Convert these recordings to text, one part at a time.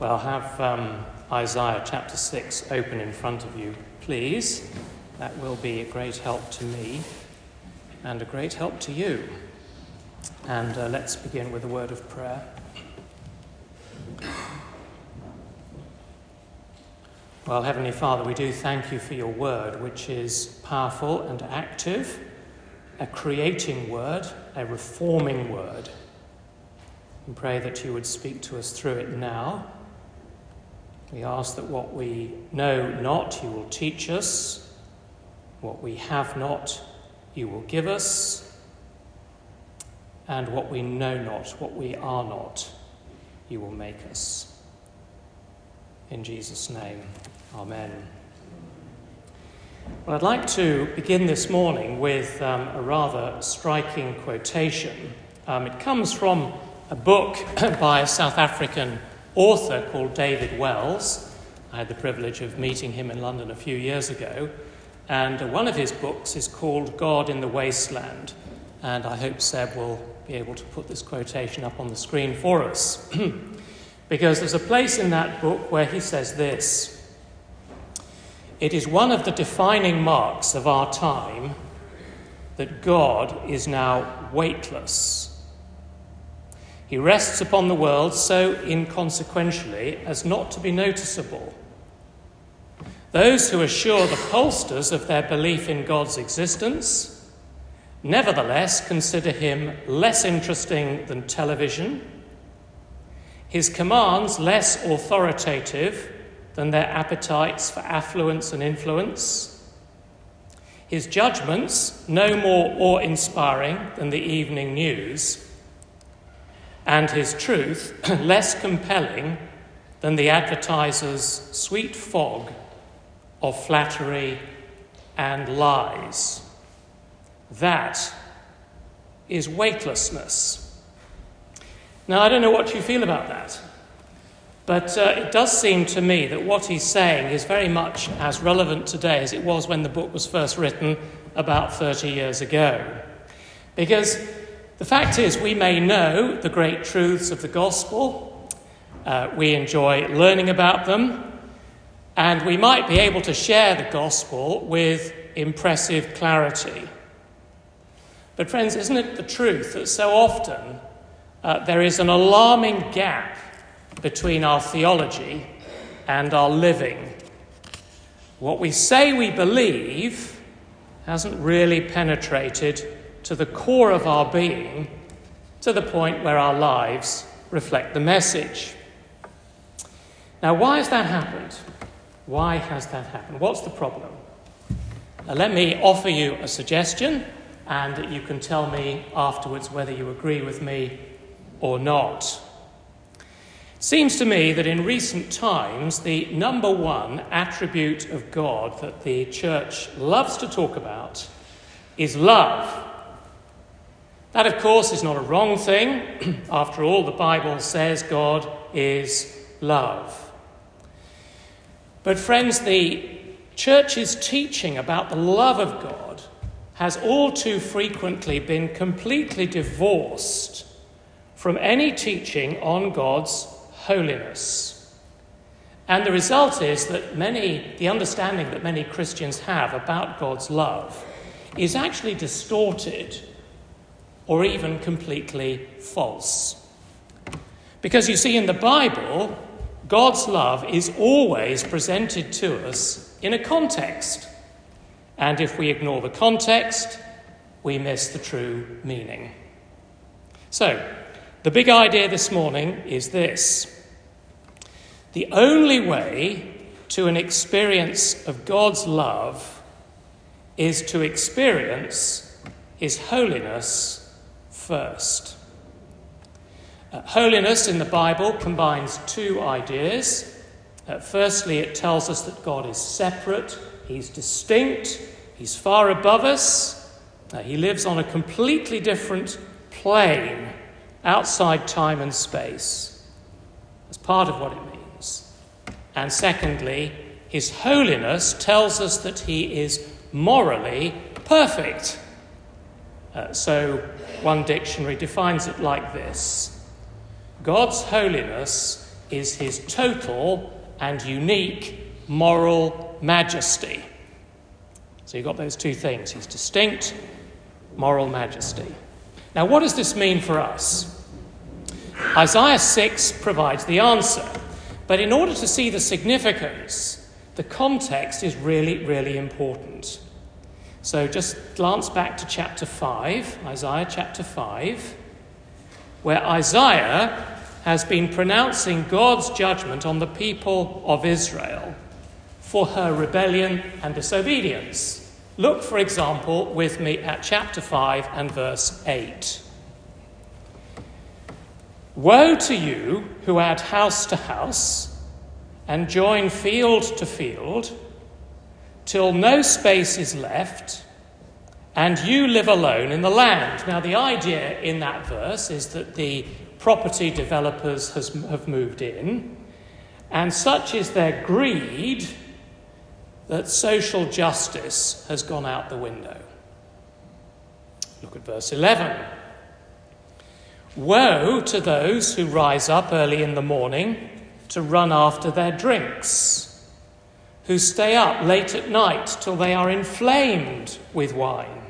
Well, have um, Isaiah chapter 6 open in front of you, please. That will be a great help to me and a great help to you. And uh, let's begin with a word of prayer. Well, Heavenly Father, we do thank you for your word, which is powerful and active, a creating word, a reforming word and pray that you would speak to us through it now. We ask that what we know not, you will teach us. What we have not, you will give us. And what we know not, what we are not, you will make us. In Jesus' name, Amen. Well, I'd like to begin this morning with um, a rather striking quotation. Um, it comes from a book by a South African author called David Wells. I had the privilege of meeting him in London a few years ago. And one of his books is called God in the Wasteland. And I hope Seb will be able to put this quotation up on the screen for us. because there's a place in that book where he says this It is one of the defining marks of our time that God is now weightless he rests upon the world so inconsequentially as not to be noticeable. Those who assure the pollsters of their belief in God's existence nevertheless consider him less interesting than television, his commands less authoritative than their appetites for affluence and influence, his judgments no more awe inspiring than the evening news and his truth less compelling than the advertiser's sweet fog of flattery and lies. That is weightlessness. Now, I don't know what you feel about that, but uh, it does seem to me that what he's saying is very much as relevant today as it was when the book was first written about 30 years ago. Because the fact is, we may know the great truths of the gospel, uh, we enjoy learning about them, and we might be able to share the gospel with impressive clarity. But, friends, isn't it the truth that so often uh, there is an alarming gap between our theology and our living? What we say we believe hasn't really penetrated to the core of our being to the point where our lives reflect the message. Now, why has that happened? Why has that happened? What's the problem? Now, let me offer you a suggestion, and you can tell me afterwards whether you agree with me or not. It seems to me that in recent times, the number one attribute of God that the church loves to talk about is love. That, of course, is not a wrong thing. After all, the Bible says God is love. But, friends, the church's teaching about the love of God has all too frequently been completely divorced from any teaching on God's holiness. And the result is that many, the understanding that many Christians have about God's love is actually distorted or even completely false. Because you see, in the Bible, God's love is always presented to us in a context. And if we ignore the context, we miss the true meaning. So, the big idea this morning is this the only way to an experience of God's love is to experience His holiness first. Uh, holiness in the Bible combines two ideas. Uh, firstly, it tells us that God is separate, He's distinct, He's far above us, uh, He lives on a completely different plane outside time and space. That's part of what it means. And secondly, His holiness tells us that He is morally perfect. Uh, so, one dictionary defines it like this God's holiness is his total and unique moral majesty. So you've got those two things. He's distinct, moral majesty. Now, what does this mean for us? Isaiah 6 provides the answer. But in order to see the significance, the context is really, really important. So just glance back to chapter 5, Isaiah chapter 5, where Isaiah has been pronouncing God's judgment on the people of Israel for her rebellion and disobedience. Look, for example, with me at chapter 5 and verse 8. Woe to you who add house to house and join field to field, till no space is left, and you live alone in the land. Now, the idea in that verse is that the property developers has, have moved in, and such is their greed that social justice has gone out the window. Look at verse 11. Woe to those who rise up early in the morning to run after their drinks, who stay up late at night till they are inflamed with wine.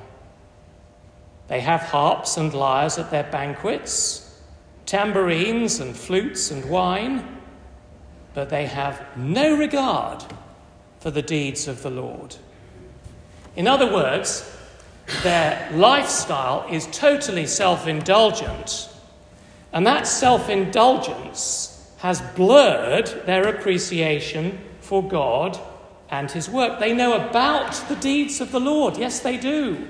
They have harps and lyres at their banquets, tambourines and flutes and wine, but they have no regard for the deeds of the Lord. In other words, their lifestyle is totally self indulgent and that self indulgence has blurred their appreciation for God and His work. They know about the deeds of the Lord, yes, they do,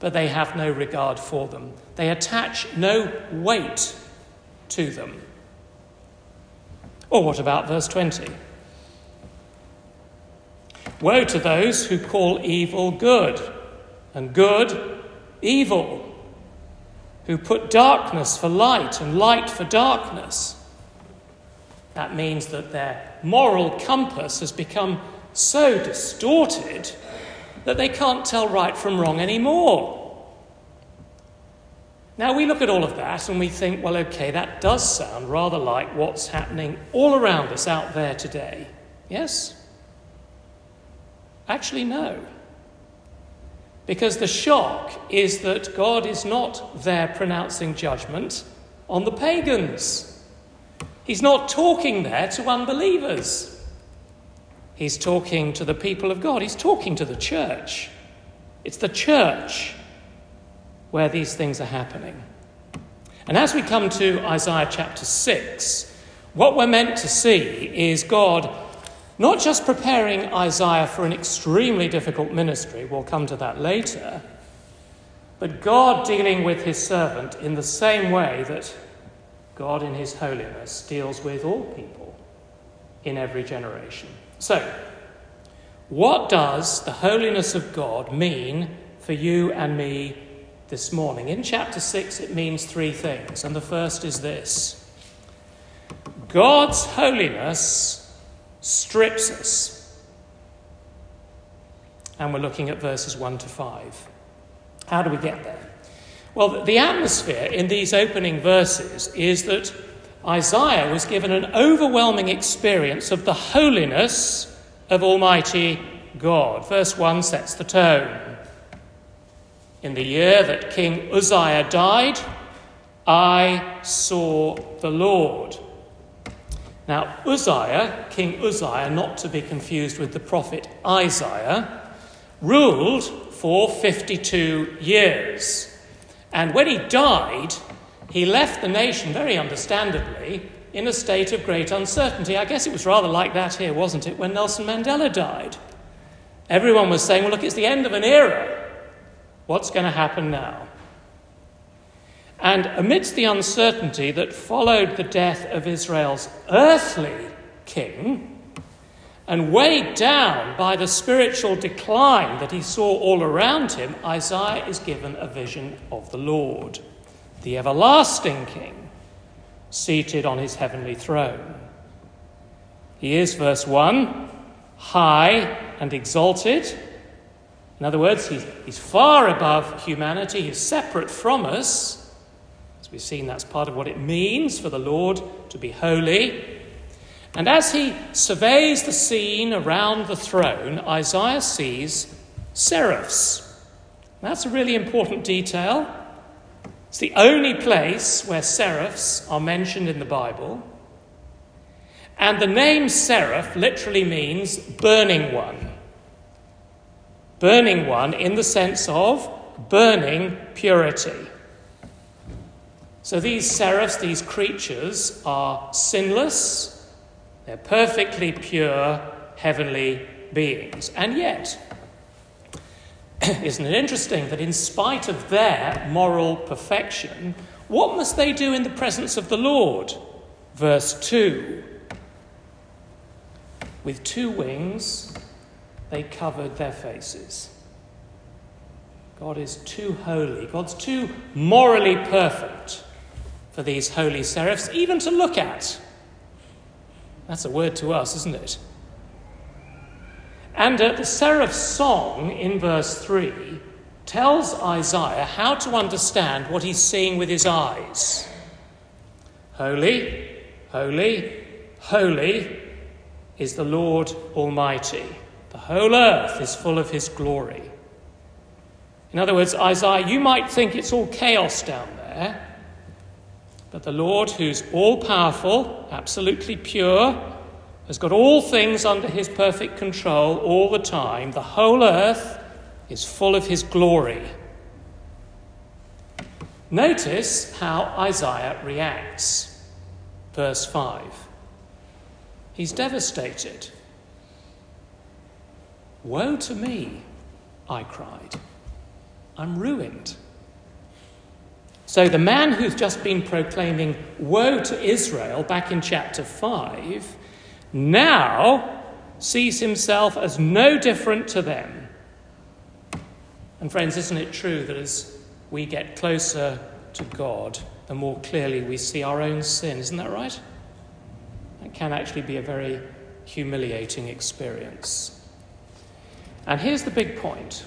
but they have no regard for them. They attach no weight to them. Or what about verse 20? Woe to those who call evil good and good evil who put darkness for light and light for darkness. That means that their moral compass has become so distorted that they can't tell right from wrong anymore. Now, we look at all of that and we think, well, okay, that does sound rather like what's happening all around us out there today. Yes? Actually, no. Because the shock is that God is not there pronouncing judgment on the pagans. He's not talking there to unbelievers. He's talking to the people of God. He's talking to the church. It's the church where these things are happening. And as we come to Isaiah chapter 6, what we're meant to see is God not just preparing Isaiah for an extremely difficult ministry, we'll come to that later, but God dealing with his servant in the same way that God in his holiness deals with all people in every generation. So, what does the holiness of God mean for you and me this morning? In chapter 6, it means three things, and the first is this God's holiness strips us. And we're looking at verses 1 to 5. How do we get there? Well, the atmosphere in these opening verses is that Isaiah was given an overwhelming experience of the holiness of Almighty God. Verse 1 sets the tone. In the year that King Uzziah died, I saw the Lord. Now, Uzziah, King Uzziah, not to be confused with the prophet Isaiah, ruled for 52 years. And when he died, he left the nation, very understandably, in a state of great uncertainty. I guess it was rather like that here, wasn't it, when Nelson Mandela died? Everyone was saying, well, look, it's the end of an era. What's going to happen now? And amidst the uncertainty that followed the death of Israel's earthly king, and weighed down by the spiritual decline that he saw all around him, Isaiah is given a vision of the Lord, the everlasting king, seated on his heavenly throne. He is, verse 1, high and exalted. In other words, he's, he's far above humanity, he's separate from us As we've seen, that's part of what it means for the Lord to be holy. And as he surveys the scene around the throne, Isaiah sees seraphs. That's a really important detail. It's the only place where seraphs are mentioned in the Bible. And the name seraph literally means burning one. Burning one in the sense of burning purity. So these seraphs, these creatures, are sinless, they're perfectly pure heavenly beings. And yet, isn't it interesting that in spite of their moral perfection, what must they do in the presence of the Lord? Verse 2 With two wings, they covered their faces. God is too holy, God's too morally perfect for these holy seraphs even to look at. That's a word to us, isn't it? And uh, the seraph's song in verse 3 tells Isaiah how to understand what he's seeing with his eyes. Holy, holy, holy is the Lord Almighty. The whole earth is full of his glory. In other words, Isaiah, you might think it's all chaos down there, but the Lord, who's all powerful, absolutely pure, has got all things under his perfect control all the time. The whole earth is full of his glory. Notice how Isaiah reacts. Verse 5. He's devastated. Woe to me, I cried. I'm ruined. So the man who's just been proclaiming woe to Israel back in chapter 5 now sees himself as no different to them. And, friends, isn't it true that as we get closer to God, the more clearly we see our own sin? Isn't that right? That can actually be a very humiliating experience. And here's the big point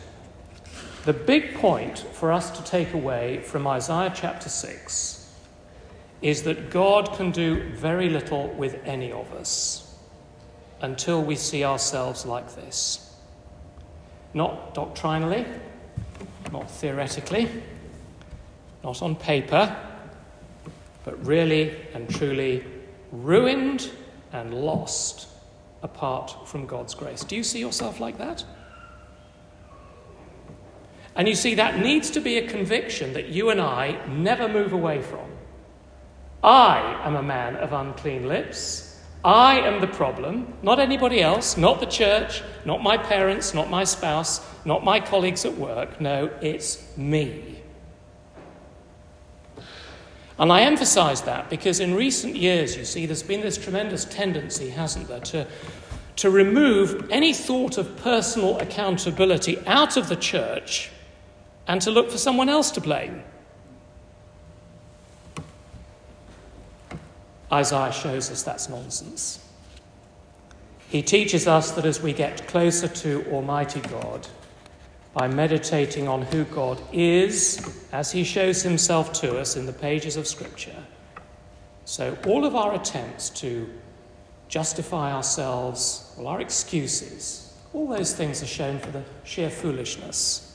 the big point for us to take away from Isaiah chapter 6 is that God can do very little with any of us until we see ourselves like this. Not doctrinally, not theoretically, not on paper, but really and truly ruined and lost apart from God's grace. Do you see yourself like that? And you see, that needs to be a conviction that you and I never move away from. I am a man of unclean lips. I am the problem, not anybody else, not the church, not my parents, not my spouse, not my colleagues at work. No, it's me. And I emphasize that because in recent years, you see, there's been this tremendous tendency, hasn't there, to, to remove any thought of personal accountability out of the church and to look for someone else to blame. Isaiah shows us that's nonsense. He teaches us that as we get closer to Almighty God, by meditating on who God is as He shows Himself to us in the pages of Scripture, so all of our attempts to justify ourselves, all our excuses, all those things are shown for the sheer foolishness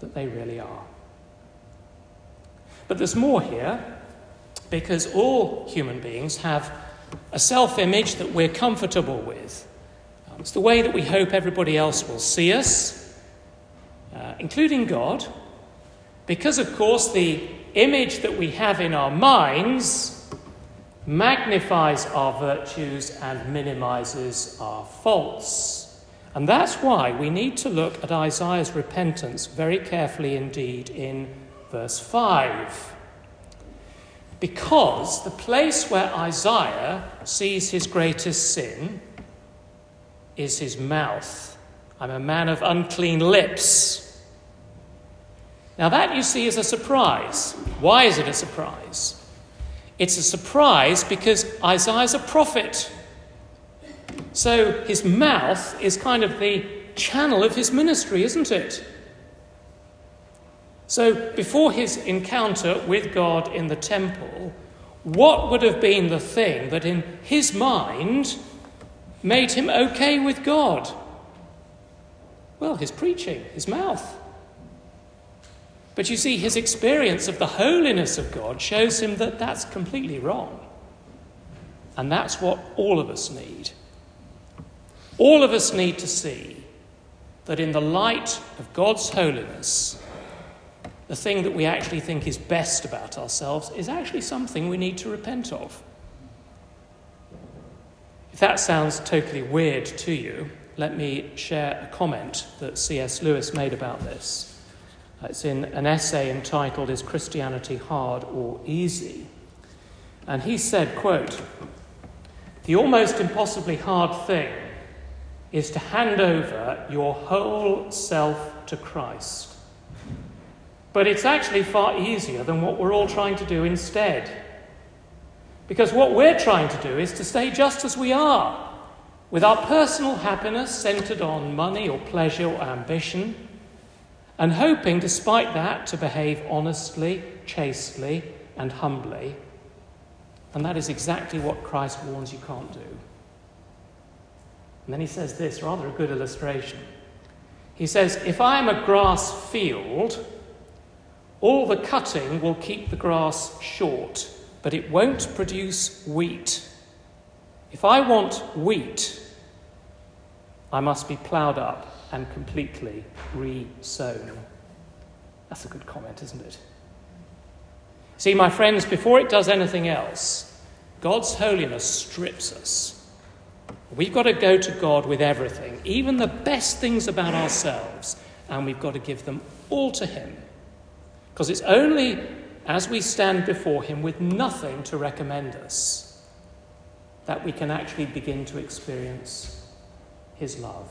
that they really are. But there's more here because all human beings have a self image that we're comfortable with. Um, it's the way that we hope everybody else will see us, uh, including God, because, of course, the image that we have in our minds magnifies our virtues and minimizes our faults. And that's why we need to look at Isaiah's repentance very carefully indeed in verse 5. Because the place where Isaiah sees his greatest sin is his mouth. I'm a man of unclean lips. Now, that you see is a surprise. Why is it a surprise? It's a surprise because Isaiah's a prophet. So his mouth is kind of the channel of his ministry, isn't it? So, before his encounter with God in the temple, what would have been the thing that in his mind made him okay with God? Well, his preaching, his mouth. But you see, his experience of the holiness of God shows him that that's completely wrong. And that's what all of us need. All of us need to see that in the light of God's holiness, the thing that we actually think is best about ourselves is actually something we need to repent of. If that sounds totally weird to you, let me share a comment that C.S. Lewis made about this. It's in an essay entitled Is Christianity Hard or Easy? And he said, quote, The almost impossibly hard thing is to hand over your whole self to Christ. But it's actually far easier than what we're all trying to do instead. Because what we're trying to do is to stay just as we are, with our personal happiness centered on money or pleasure or ambition, and hoping, despite that, to behave honestly, chastely, and humbly. And that is exactly what Christ warns you can't do. And then he says this, rather a good illustration. He says, If I am a grass field, all the cutting will keep the grass short, but it won't produce wheat. If I want wheat, I must be ploughed up and completely re sown. That's a good comment, isn't it? See, my friends, before it does anything else, God's holiness strips us We've got to go to God with everything, even the best things about ourselves, and we've got to give them all to Him. Because it's only as we stand before Him with nothing to recommend us that we can actually begin to experience His love.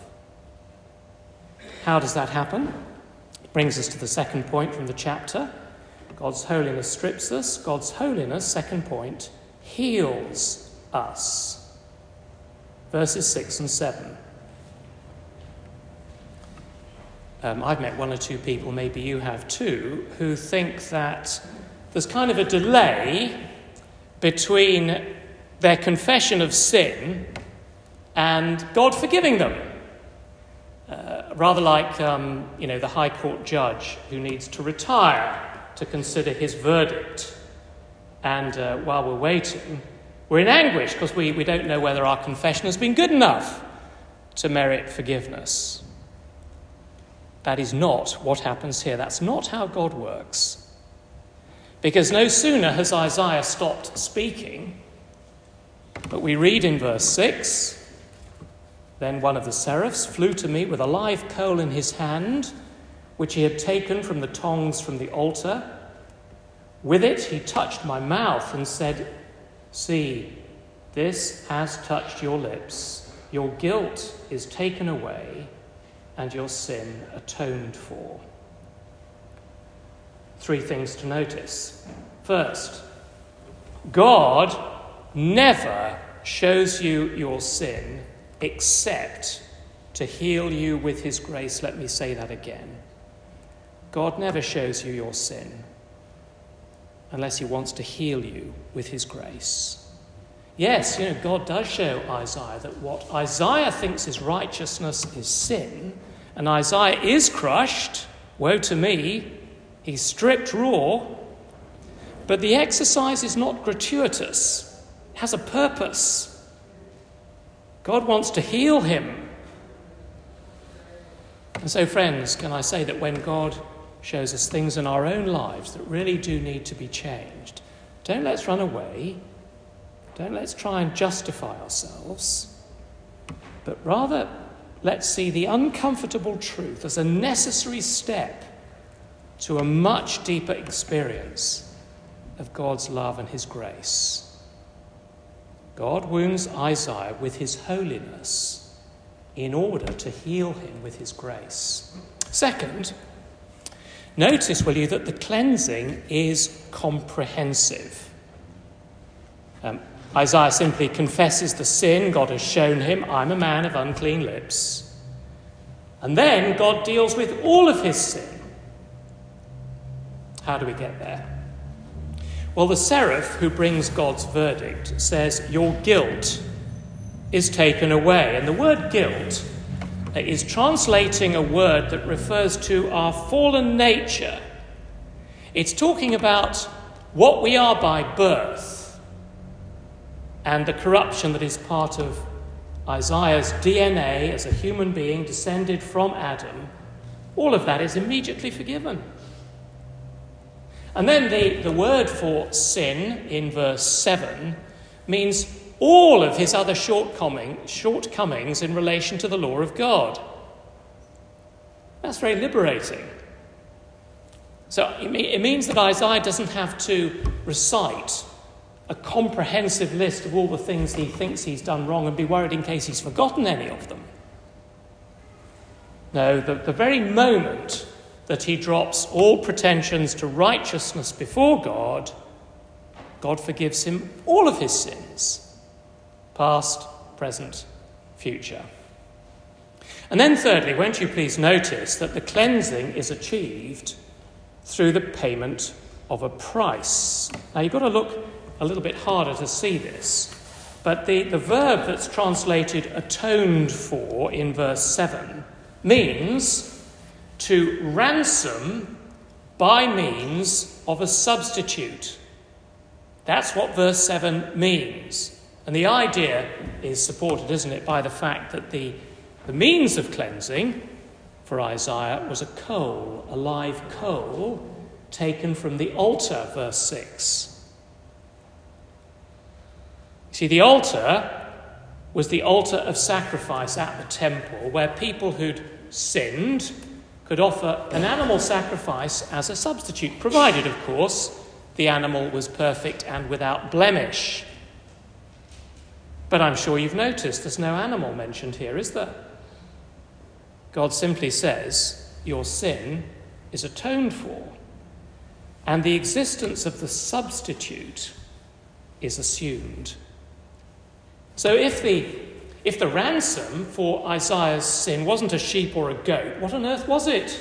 How does that happen? It brings us to the second point from the chapter. God's holiness strips us. God's holiness, second point, heals us verses 6 and 7. Um, I've met one or two people, maybe you have too, who think that there's kind of a delay between their confession of sin and God forgiving them. Uh, rather like, um, you know, the High Court judge who needs to retire to consider his verdict. And uh, while we're waiting, we're in anguish because we, we don't know whether our confession has been good enough to merit forgiveness. That is not what happens here. That's not how God works. Because no sooner has Isaiah stopped speaking, but we read in verse 6 Then one of the seraphs flew to me with a live coal in his hand, which he had taken from the tongs from the altar. With it he touched my mouth and said, See, this has touched your lips. Your guilt is taken away and your sin atoned for. Three things to notice. First, God never shows you your sin except to heal you with his grace. Let me say that again. God never shows you your sin unless he wants to heal you with his grace. Yes, you know, God does show Isaiah that what Isaiah thinks is righteousness is sin, and Isaiah is crushed. Woe to me, he's stripped raw. But the exercise is not gratuitous, it has a purpose. God wants to heal him. And so, friends, can I say that when God shows us things in our own lives that really do need to be changed. Don't let's run away. Don't let's try and justify ourselves. But rather, let's see the uncomfortable truth as a necessary step to a much deeper experience of God's love and His grace. God wounds Isaiah with His holiness in order to heal him with His grace. Second, Notice, will you, that the cleansing is comprehensive. Um, Isaiah simply confesses the sin God has shown him I'm a man of unclean lips. And then God deals with all of his sin. How do we get there? Well, the seraph who brings God's verdict says, Your guilt is taken away. And the word guilt is translating a word that refers to our fallen nature. It's talking about what we are by birth and the corruption that is part of Isaiah's DNA as a human being descended from Adam. All of that is immediately forgiven. And then the, the word for sin in verse 7 means all of his other shortcoming, shortcomings in relation to the law of God. That's very liberating. So it means that Isaiah doesn't have to recite a comprehensive list of all the things he thinks he's done wrong and be worried in case he's forgotten any of them. No, the, the very moment that he drops all pretensions to righteousness before God, God forgives him all of his sins past, present, future. And then, thirdly, won't you please notice that the cleansing is achieved through the payment of a price? Now, you've got to look a little bit harder to see this, but the, the verb that's translated atoned for in verse 7 means to ransom by means of a substitute. That's what verse 7 means. And the idea is supported, isn't it, by the fact that the, the means of cleansing for Isaiah was a coal, a live coal, taken from the altar, verse 6. See, the altar was the altar of sacrifice at the temple where people who'd sinned could offer an animal sacrifice as a substitute, provided, of course, the animal was perfect and without blemish. But I'm sure you've noticed there's no animal mentioned here, is there? God simply says, Your sin is atoned for, and the existence of the substitute is assumed. So if the if the ransom for Isaiah's sin wasn't a sheep or a goat, what on earth was it?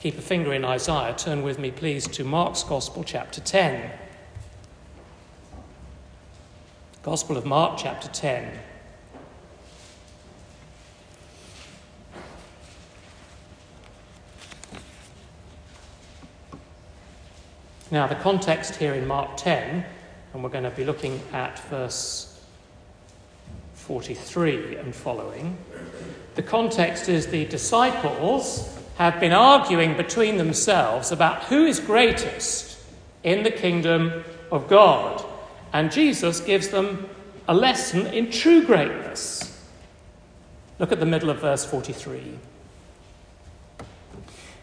Keep a finger in Isaiah. Turn with me, please, to Mark's Gospel, chapter 10. Gospel of Mark, chapter 10. Now, the context here in Mark 10, and we're going to be looking at verse 43 and following. The context is the disciples have been arguing between themselves about who is greatest in the kingdom of God. And Jesus gives them a lesson in true greatness. Look at the middle of verse 43.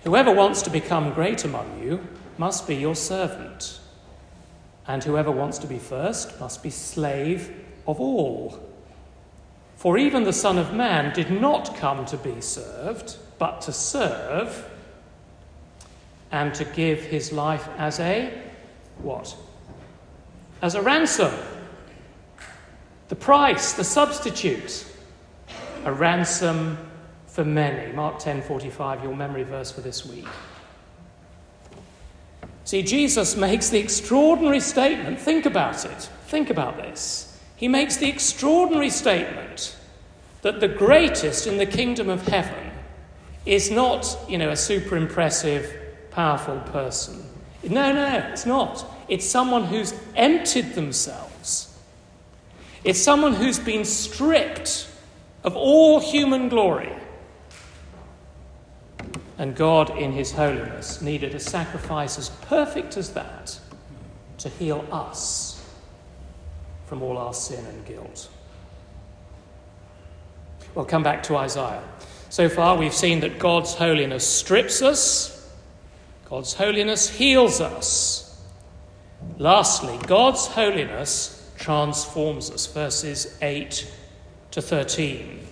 Whoever wants to become great among you must be your servant, and whoever wants to be first must be slave of all. For even the Son of Man did not come to be served, but to serve and to give his life as a what? As a ransom. The price, the substitute. A ransom for many. Mark 10:45, your memory verse for this week. See, Jesus makes the extraordinary statement. Think about it. Think about this he makes the extraordinary statement that the greatest in the kingdom of heaven is not, you know, a super impressive, powerful person. No, no, it's not. It's someone who's emptied themselves. It's someone who's been stripped of all human glory. And God, in His holiness, needed a sacrifice as perfect as that to heal us from all our sin and guilt. We'll come back to Isaiah. So far, we've seen that God's holiness strips us, God's holiness heals us. Lastly, God's holiness transforms us, verses 8 to 13.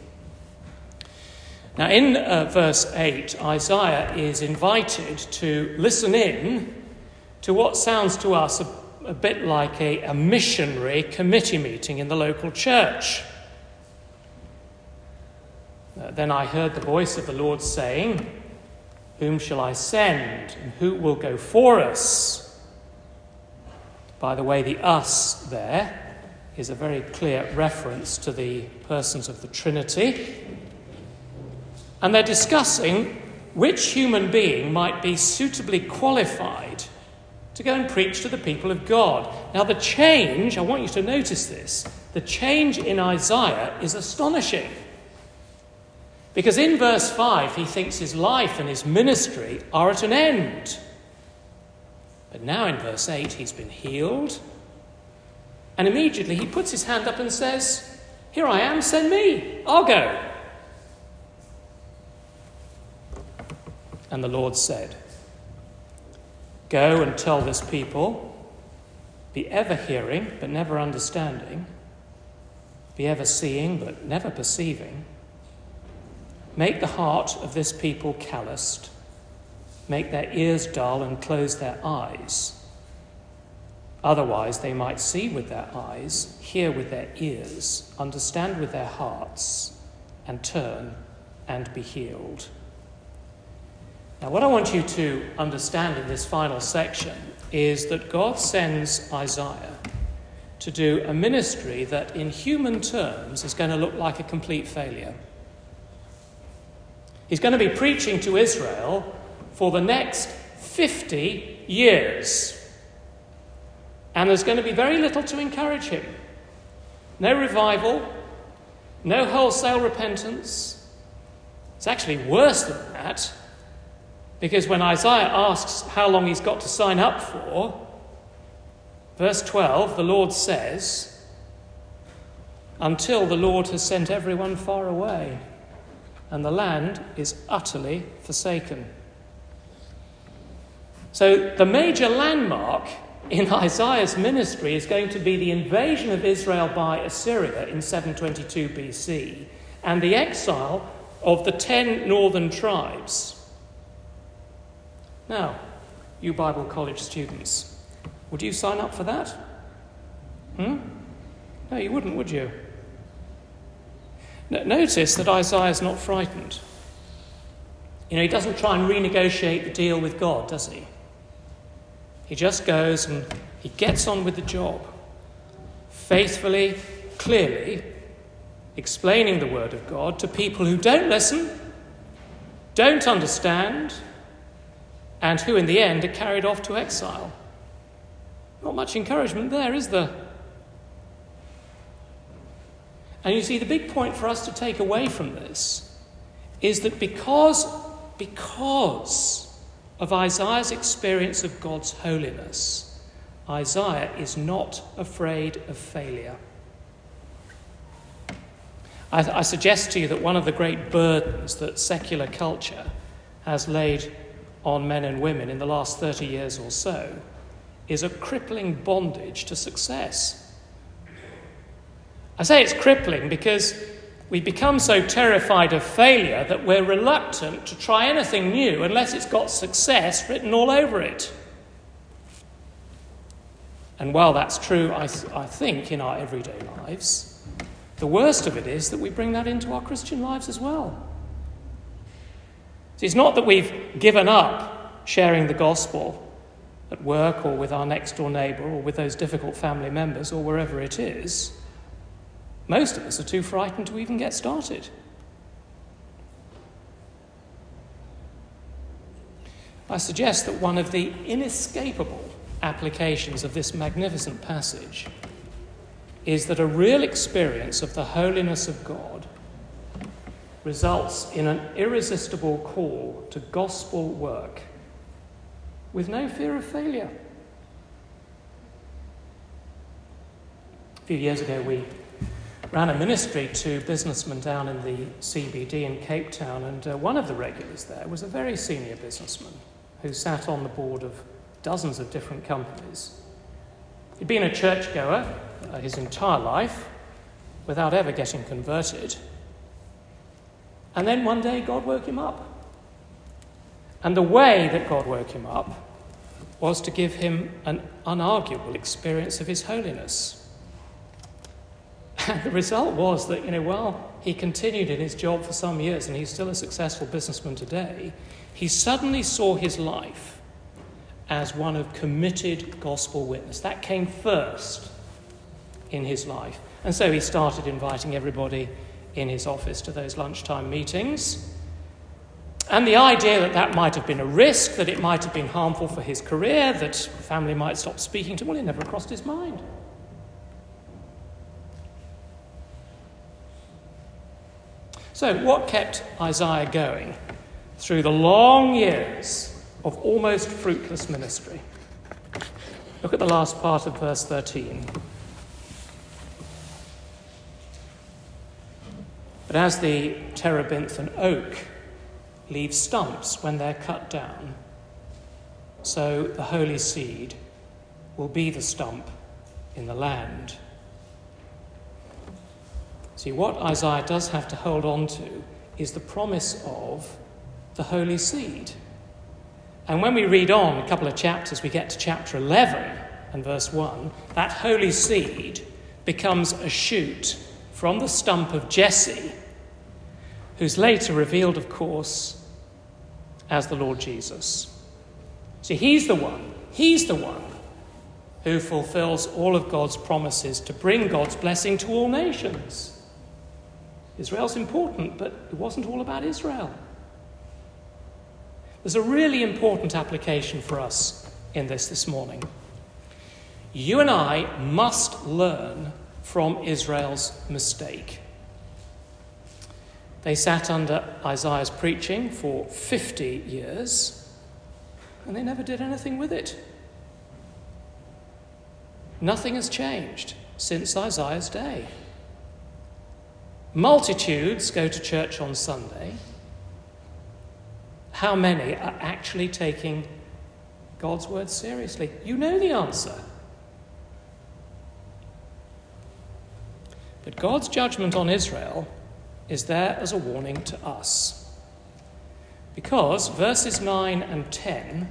Now, in uh, verse 8, Isaiah is invited to listen in to what sounds to us a a bit like a, a missionary committee meeting in the local church. Uh, then I heard the voice of the Lord saying, Whom shall I send? And who will go for us? By the way, the us there is a very clear reference to the persons of the Trinity. And they're discussing which human being might be suitably qualified to go and preach to the people of God. Now, the change, I want you to notice this, the change in Isaiah is astonishing. Because in verse 5, he thinks his life and his ministry are at an end. But now in verse 8, he's been healed. And immediately he puts his hand up and says, Here I am, send me, I'll go. And the Lord said, Go and tell this people, be ever hearing, but never understanding, be ever seeing, but never perceiving. Make the heart of this people calloused, make their ears dull, and close their eyes. Otherwise, they might see with their eyes, hear with their ears, understand with their hearts, and turn and be healed. Now, what I want you to understand in this final section is that God sends Isaiah to do a ministry that, in human terms, is going to look like a complete failure. He's going to be preaching to Israel for the next 50 years. And there's going to be very little to encourage him. No revival, no wholesale repentance. It's actually worse than that. Because when Isaiah asks how long he's got to sign up for, verse 12, the Lord says, Until the Lord has sent everyone far away, and the land is utterly forsaken. So, the major landmark in Isaiah's ministry is going to be the invasion of Israel by Assyria in 722 BC and the exile of the ten northern tribes. Now, you Bible college students, would you sign up for that? Hmm? No, you wouldn't, would you? Notice that Isaiah is not frightened. You know, he doesn't try and renegotiate the deal with God, does he? He just goes and he gets on with the job, faithfully, clearly, explaining the Word of God to people who don't listen, don't understand, and who in the end are carried off to exile. Not much encouragement there, is there? And you see, the big point for us to take away from this is that because, because of Isaiah's experience of God's holiness, Isaiah is not afraid of failure. I, I suggest to you that one of the great burdens that secular culture has laid on men and women in the last 30 years or so is a crippling bondage to success. I say it's crippling because we become so terrified of failure that we're reluctant to try anything new unless it's got success written all over it. And while that's true, I, th- I think, in our everyday lives, the worst of it is that we bring that into our Christian lives as well. It's not that we've given up sharing the gospel at work or with our next door neighbour or with those difficult family members or wherever it is. Most of us are too frightened to even get started. I suggest that one of the inescapable applications of this magnificent passage is that a real experience of the holiness of God results in an irresistible call to gospel work with no fear of failure. A few years ago, we ran a ministry to businessmen down in the CBD in Cape Town, and uh, one of the regulars there was a very senior businessman who sat on the board of dozens of different companies. He'd been a churchgoer uh, his entire life without ever getting converted. And then one day God woke him up. And the way that God woke him up was to give him an unarguable experience of his holiness. The result was that, you know, while he continued in his job for some years and he's still a successful businessman today, he suddenly saw his life as one of committed gospel witness. That came first in his life. And so he started inviting everybody in his office to those lunchtime meetings. And the idea that that might have been a risk, that it might have been harmful for his career, that family might stop speaking to him, well, it never crossed his mind. So, what kept Isaiah going through the long years of almost fruitless ministry? Look at the last part of verse 13. But as the terebinth and oak leave stumps when they're cut down, so the holy seed will be the stump in the land. See, what Isaiah does have to hold on to is the promise of the holy seed. And when we read on a couple of chapters, we get to chapter 11 and verse 1, that holy seed becomes a shoot from the stump of Jesse, who's later revealed, of course, as the Lord Jesus. See, he's the one, he's the one who fulfills all of God's promises to bring God's blessing to all nations. Israel's important, but it wasn't all about Israel. There's a really important application for us in this this morning. You and I must learn from Israel's mistake. They sat under Isaiah's preaching for 50 years, and they never did anything with it. Nothing has changed since Isaiah's day. Multitudes go to church on Sunday. How many are actually taking God's word seriously? You know the answer. But God's judgment on Israel is there as a warning to us. Because verses 9 and 10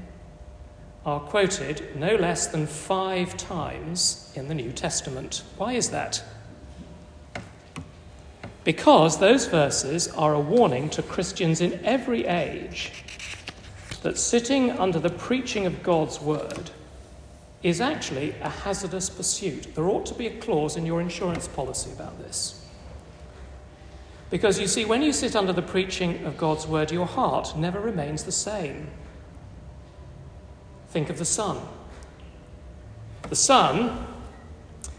are quoted no less than five times in the New Testament. Why is that? Because those verses are a warning to Christians in every age that sitting under the preaching of God's word is actually a hazardous pursuit. There ought to be a clause in your insurance policy about this. Because you see, when you sit under the preaching of God's word, your heart never remains the same. Think of the sun. The sun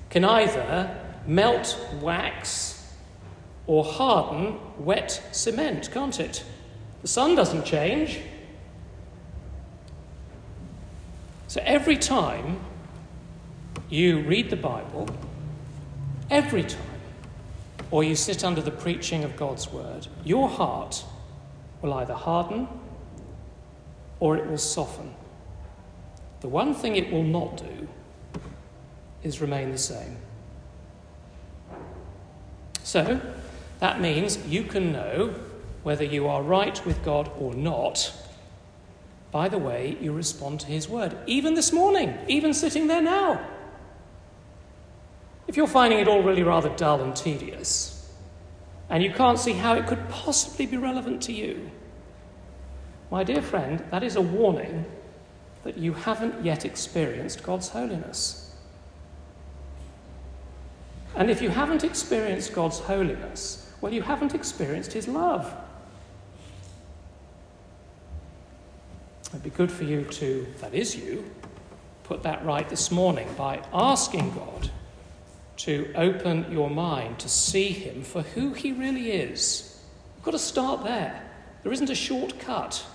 can either melt wax or harden wet cement, can't it? The sun doesn't change. So every time you read the Bible, every time or you sit under the preaching of God's word, your heart will either harden or it will soften. The one thing it will not do is remain the same. So, that means you can know whether you are right with God or not by the way you respond to His word. Even this morning, even sitting there now. If you're finding it all really rather dull and tedious, and you can't see how it could possibly be relevant to you, my dear friend, that is a warning that you haven't yet experienced God's holiness. And if you haven't experienced God's holiness, well, you haven't experienced His love. It'd be good for you to, that is you, put that right this morning by asking God to open your mind to see him for who he really is. You've got to start there. There isn't a shortcut.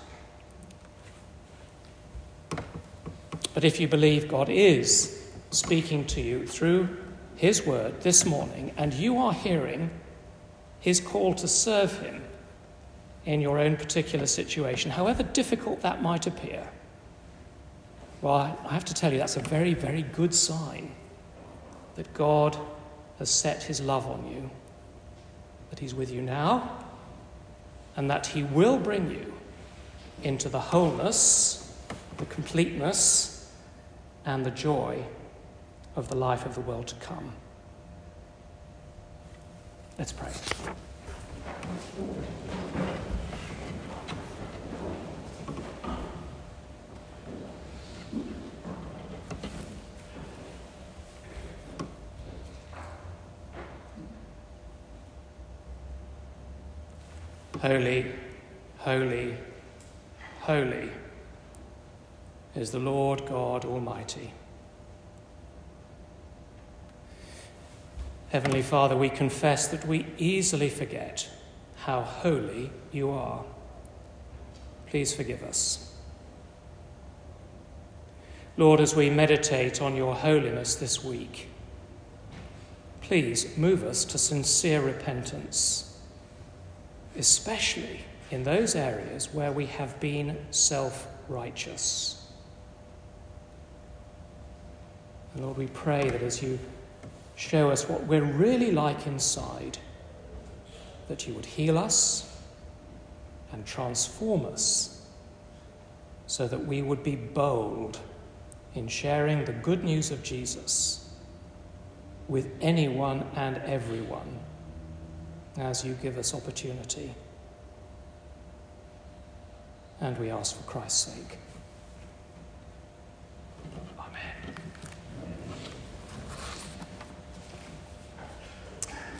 But if you believe God is speaking to you through his word this morning, and you are hearing his call to serve him in your own particular situation, however difficult that might appear, well, I have to tell you, that's a very, very good sign that God has set his love on you, that he's with you now, and that he will bring you into the wholeness, the completeness, and the joy of the life of the world to come. Let's pray. Holy, holy, holy is the Lord God Almighty. Heavenly Father, we confess that we easily forget how holy you are. Please forgive us. Lord, as we meditate on your holiness this week, please move us to sincere repentance, especially in those areas where we have been self righteous. Lord, we pray that as you show us what we're really like inside, that you would heal us and transform us so that we would be bold in sharing the good news of Jesus with anyone and everyone as you give us opportunity. And we ask for Christ's sake.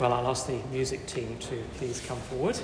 Well, I'll ask the music team to please come forward.